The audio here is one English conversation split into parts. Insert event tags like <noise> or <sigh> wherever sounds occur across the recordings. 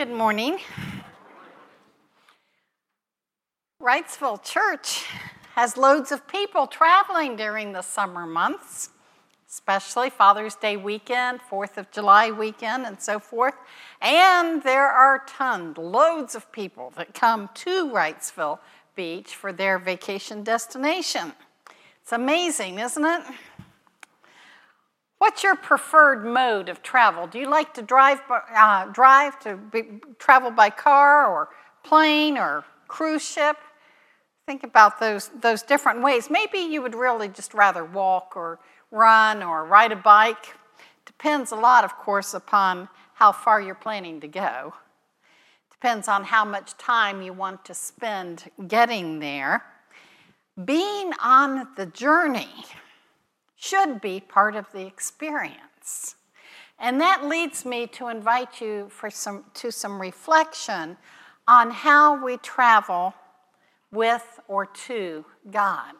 Good morning. Wrightsville Church has loads of people traveling during the summer months, especially Father's Day weekend, 4th of July weekend, and so forth. And there are tons, loads of people that come to Wrightsville Beach for their vacation destination. It's amazing, isn't it? What's your preferred mode of travel? Do you like to drive, uh, drive to be, travel by car or plane or cruise ship? Think about those, those different ways. Maybe you would really just rather walk or run or ride a bike. Depends a lot, of course, upon how far you're planning to go. Depends on how much time you want to spend getting there. Being on the journey should be part of the experience. And that leads me to invite you for some, to some reflection on how we travel with or to God.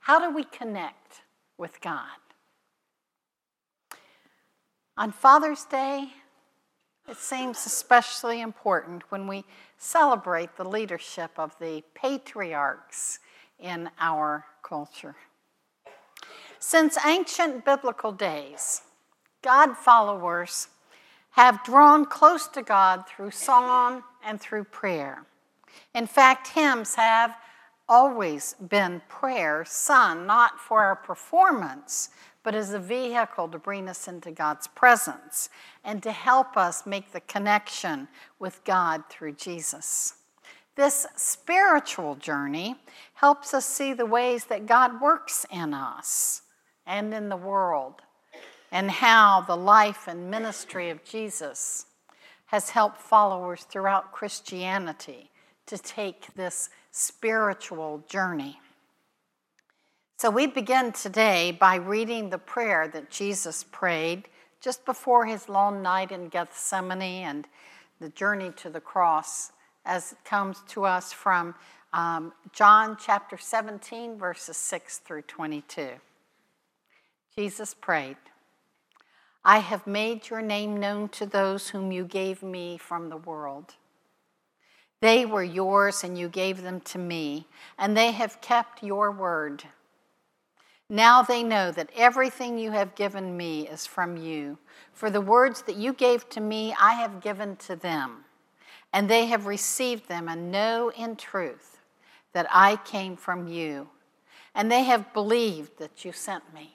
How do we connect with God? On Father's Day, it seems especially important when we celebrate the leadership of the patriarchs in our culture. Since ancient biblical days, God followers have drawn close to God through song and through prayer. In fact, hymns have always been prayer sung not for our performance, but as a vehicle to bring us into God's presence and to help us make the connection with God through Jesus. This spiritual journey helps us see the ways that God works in us and in the world, and how the life and ministry of Jesus has helped followers throughout Christianity to take this spiritual journey. So, we begin today by reading the prayer that Jesus prayed just before his long night in Gethsemane and the journey to the cross, as it comes to us from um, John chapter 17, verses 6 through 22. Jesus prayed, I have made your name known to those whom you gave me from the world. They were yours, and you gave them to me, and they have kept your word. Now they know that everything you have given me is from you. For the words that you gave to me, I have given to them, and they have received them, and know in truth that I came from you, and they have believed that you sent me.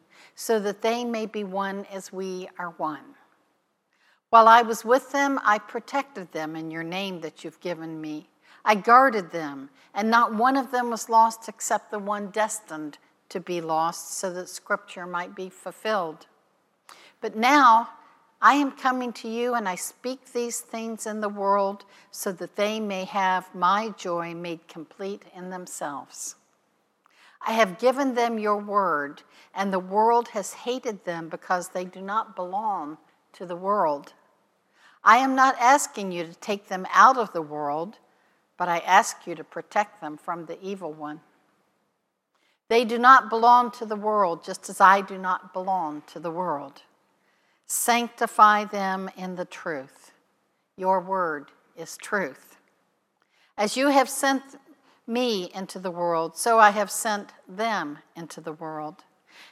so that they may be one as we are one. While I was with them, I protected them in your name that you've given me. I guarded them, and not one of them was lost except the one destined to be lost, so that scripture might be fulfilled. But now I am coming to you, and I speak these things in the world so that they may have my joy made complete in themselves. I have given them your word, and the world has hated them because they do not belong to the world. I am not asking you to take them out of the world, but I ask you to protect them from the evil one. They do not belong to the world, just as I do not belong to the world. Sanctify them in the truth. Your word is truth. As you have sent me into the world, so I have sent them into the world.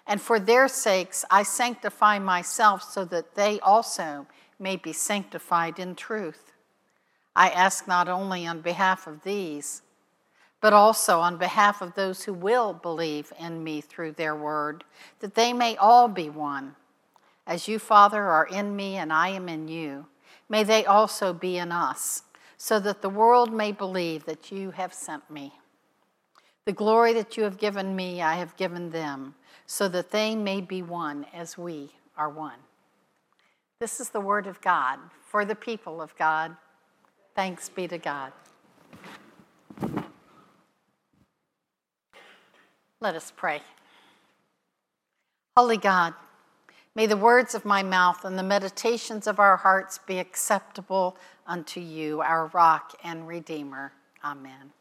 And for their sakes I sanctify myself so that they also may be sanctified in truth. I ask not only on behalf of these, but also on behalf of those who will believe in me through their word, that they may all be one. As you, Father, are in me and I am in you, may they also be in us so that the world may believe that you have sent me. The glory that you have given me, I have given them, so that they may be one as we are one. This is the word of God for the people of God. Thanks be to God. Let us pray. Holy God, may the words of my mouth and the meditations of our hearts be acceptable unto you, our rock and redeemer. Amen.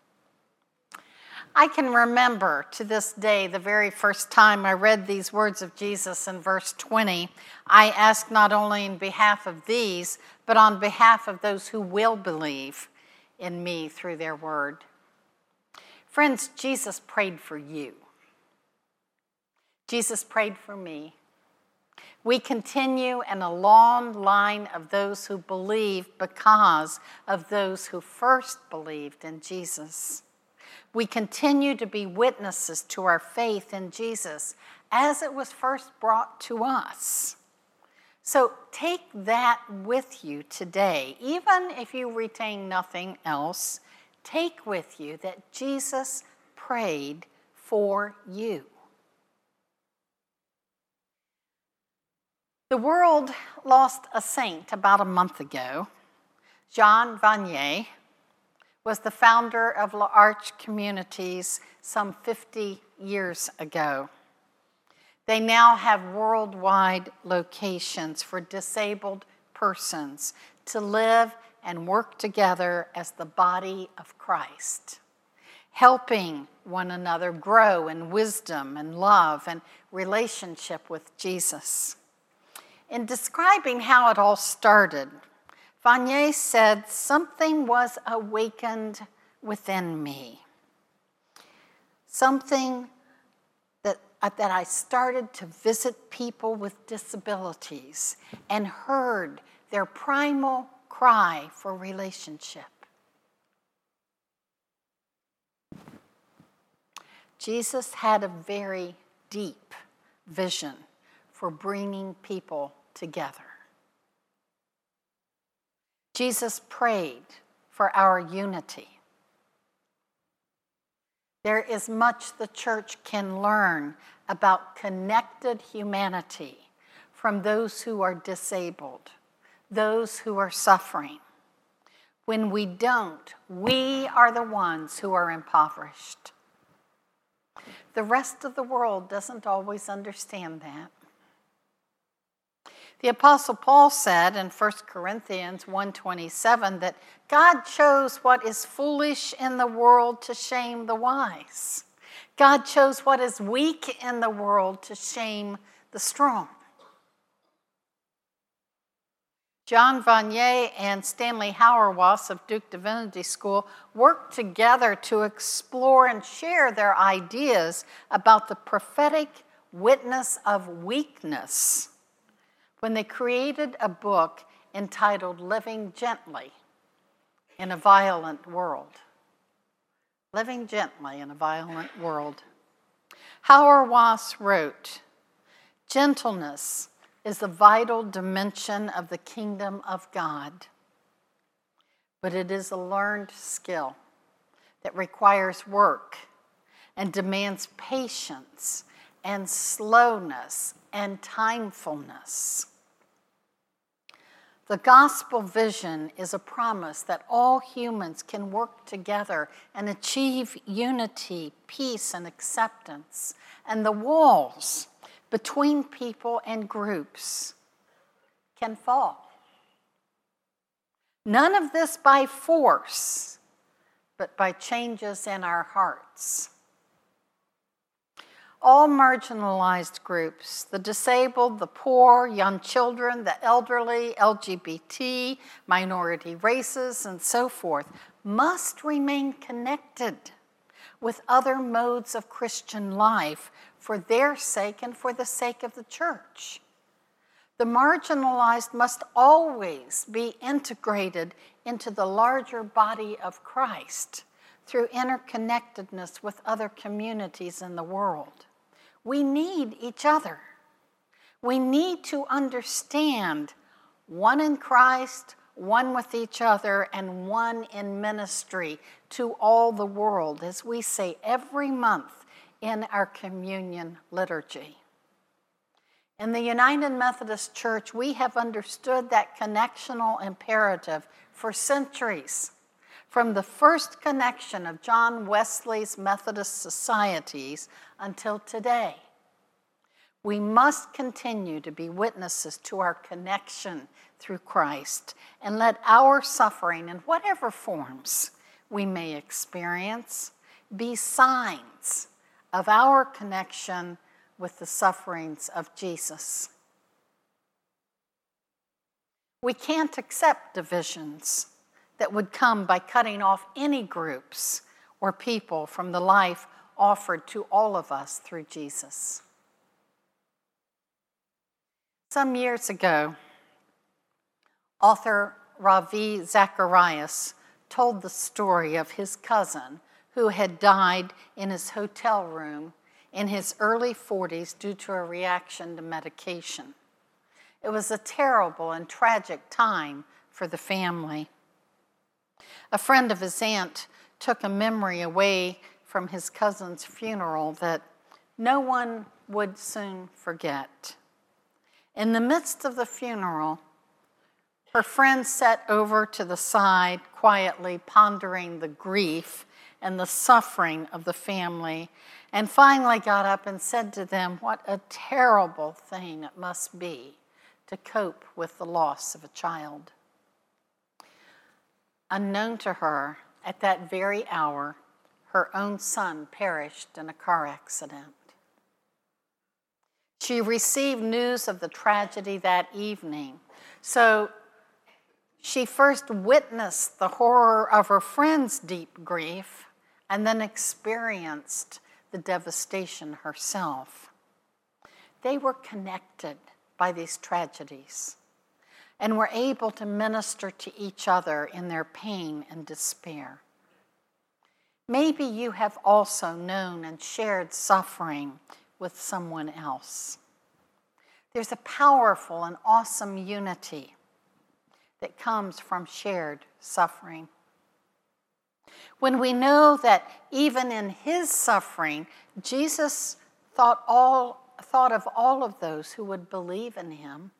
I can remember to this day the very first time I read these words of Jesus in verse 20. I ask not only in behalf of these, but on behalf of those who will believe in me through their word. Friends, Jesus prayed for you. Jesus prayed for me. We continue in a long line of those who believe because of those who first believed in Jesus. We continue to be witnesses to our faith in Jesus as it was first brought to us. So take that with you today. Even if you retain nothing else, take with you that Jesus prayed for you. The world lost a saint about a month ago. Jean Vanier was the founder of La L'Arche Communities some 50 years ago. They now have worldwide locations for disabled persons to live and work together as the body of Christ, helping one another grow in wisdom and love and relationship with Jesus. In describing how it all started, Vanier said, Something was awakened within me. Something that, uh, that I started to visit people with disabilities and heard their primal cry for relationship. Jesus had a very deep vision for bringing people together. Jesus prayed for our unity. There is much the church can learn about connected humanity from those who are disabled, those who are suffering. When we don't, we are the ones who are impoverished. The rest of the world doesn't always understand that. The apostle Paul said in 1 Corinthians 1:27 that God chose what is foolish in the world to shame the wise. God chose what is weak in the world to shame the strong. John Vanier and Stanley Hauerwas of Duke Divinity School worked together to explore and share their ideas about the prophetic witness of weakness when they created a book entitled Living Gently in a Violent World. Living Gently in a Violent World. Hauerwas wrote Gentleness is a vital dimension of the kingdom of God, but it is a learned skill that requires work and demands patience and slowness and timefulness. The gospel vision is a promise that all humans can work together and achieve unity, peace, and acceptance. And the walls between people and groups can fall. None of this by force, but by changes in our hearts all marginalized groups the disabled, the poor, young children, the elderly, LGBT, minority races, and so forth must remain connected with other modes of Christian life for their sake and for the sake of the church. The marginalized must always be integrated into the larger body of Christ through interconnectedness with other communities in the world. We need each other. We need to understand one in Christ, one with each other, and one in ministry to all the world, as we say every month in our communion liturgy. In the United Methodist Church, we have understood that connectional imperative for centuries. From the first connection of John Wesley's Methodist societies until today, we must continue to be witnesses to our connection through Christ and let our suffering, in whatever forms we may experience, be signs of our connection with the sufferings of Jesus. We can't accept divisions that would come by cutting off any groups or people from the life offered to all of us through Jesus. Some years ago, author Ravi Zacharias told the story of his cousin who had died in his hotel room in his early 40s due to a reaction to medication. It was a terrible and tragic time for the family. A friend of his aunt took a memory away from his cousin's funeral that no one would soon forget. In the midst of the funeral, her friend sat over to the side, quietly pondering the grief and the suffering of the family, and finally got up and said to them, What a terrible thing it must be to cope with the loss of a child. Unknown to her, at that very hour, her own son perished in a car accident. She received news of the tragedy that evening. So she first witnessed the horror of her friend's deep grief and then experienced the devastation herself. They were connected by these tragedies and were able to minister to each other in their pain and despair. Maybe you have also known and shared suffering with someone else. There's a powerful and awesome unity that comes from shared suffering. When we know that even in his suffering, Jesus thought, all, thought of all of those who would believe in him,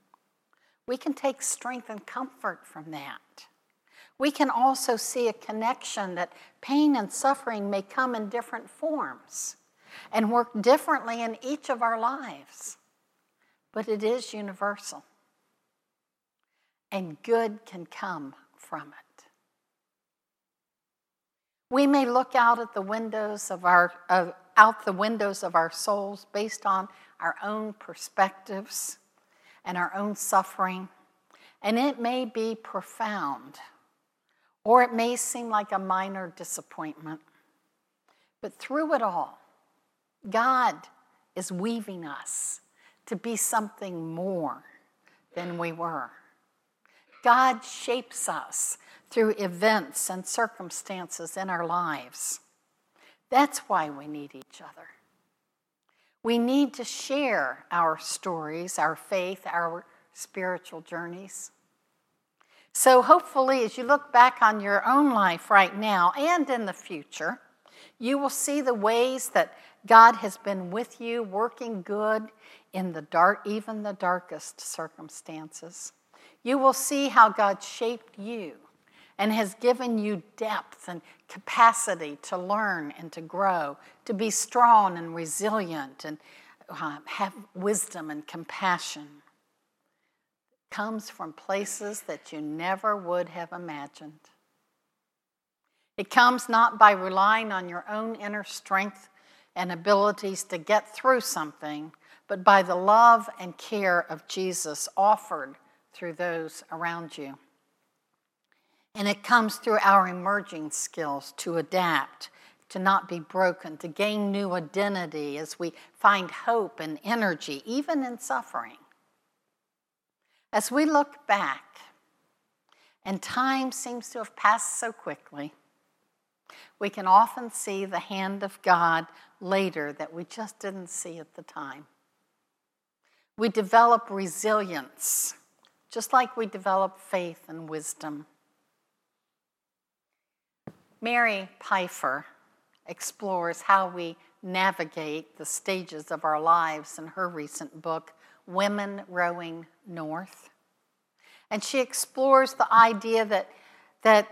we can take strength and comfort from that. We can also see a connection that pain and suffering may come in different forms and work differently in each of our lives, but it is universal and good can come from it. We may look out at the windows of our uh, out the windows of our souls based on our own perspectives and our own suffering, and it may be profound, or it may seem like a minor disappointment. But through it all, God is weaving us to be something more than we were. God shapes us through events and circumstances in our lives. That's why we need each other. We need to share our stories, our faith, our spiritual journeys. So, hopefully, as you look back on your own life right now and in the future, you will see the ways that God has been with you, working good in the dark, even the darkest circumstances you will see how God shaped you and has given you depth and capacity to learn and to grow, to be strong and resilient and uh, have wisdom and compassion. Comes from places that you never would have imagined. It comes not by relying on your own inner strength and abilities to get through something, but by the love and care of Jesus offered through those around you. And it comes through our emerging skills to adapt, to not be broken, to gain new identity as we find hope and energy, even in suffering. As we look back, and time seems to have passed so quickly, we can often see the hand of God later that we just didn't see at the time. We develop resilience just like we develop faith and wisdom. Mary Pipher explores how we navigate the stages of our lives in her recent book, Women Rowing North. And she explores the idea that, that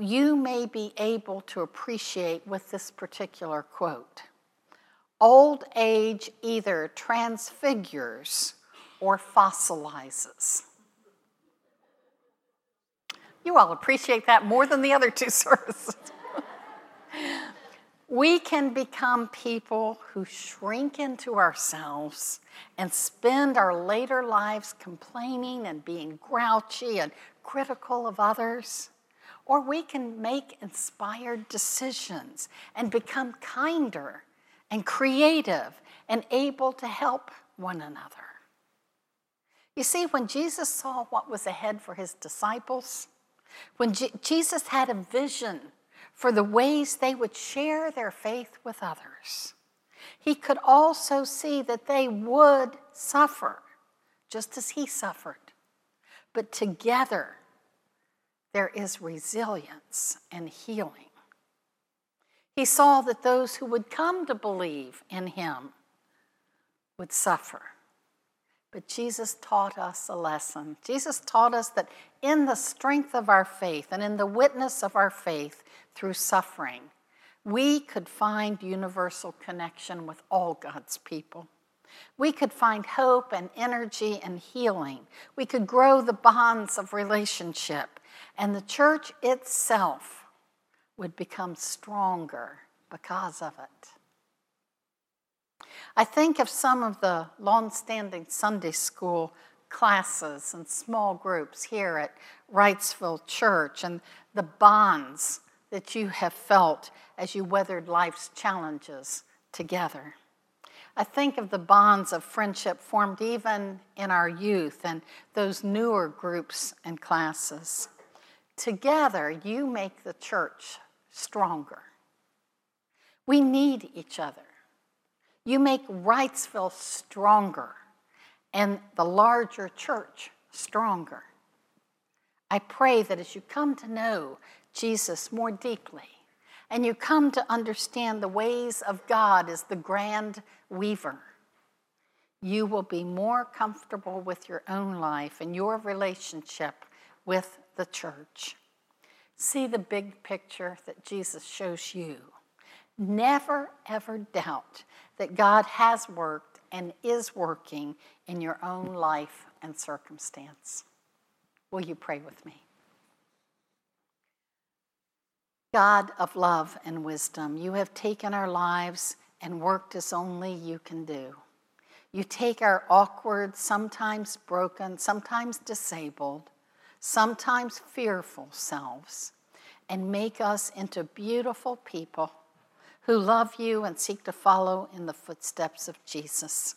you may be able to appreciate with this particular quote. Old age either transfigures or fossilizes. You all appreciate that more than the other two <laughs> services. we can become people who shrink into ourselves and spend our later lives complaining and being grouchy and critical of others. Or we can make inspired decisions and become kinder and creative and able to help one another. You see, when Jesus saw what was ahead for his disciples, when Je- Jesus had a vision for the ways they would share their faith with others, he could also see that they would suffer, just as he suffered. But together, there is resilience and healing. He saw that those who would come to believe in him would suffer. But Jesus taught us a lesson. Jesus taught us that in the strength of our faith and in the witness of our faith through suffering, we could find universal connection with all God's people. We could find hope and energy and healing. We could grow the bonds of relationship, and the church itself would become stronger because of it. I think of some of the long-standing Sunday school classes and small groups here at Wrightsville Church and the bonds that you have felt as you weathered life's challenges together. I think of the bonds of friendship formed even in our youth and those newer groups and classes. Together, you make the church stronger. We need each other. You make Wrightsville stronger and the larger church stronger. I pray that as you come to know Jesus more deeply and you come to understand the ways of God as the grand weaver, you will be more comfortable with your own life and your relationship with the church. See the big picture that Jesus shows you. Never, ever doubt that God has worked and is working in your own life and circumstance. Will you pray with me? God of love and wisdom, you have taken our lives and worked as only you can do. You take our awkward, sometimes broken, sometimes disabled, sometimes fearful selves, and make us into beautiful people who love you and seek to follow in the footsteps of Jesus.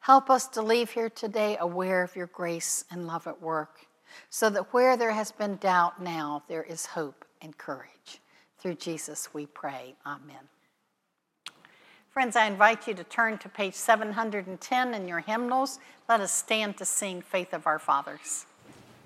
Help us to leave here today aware of your grace and love at work, so that where there has been doubt now, there is hope and courage. Through Jesus we pray. Amen. Friends, I invite you to turn to page 710 in your hymnals. Let us stand to sing Faith of Our Fathers.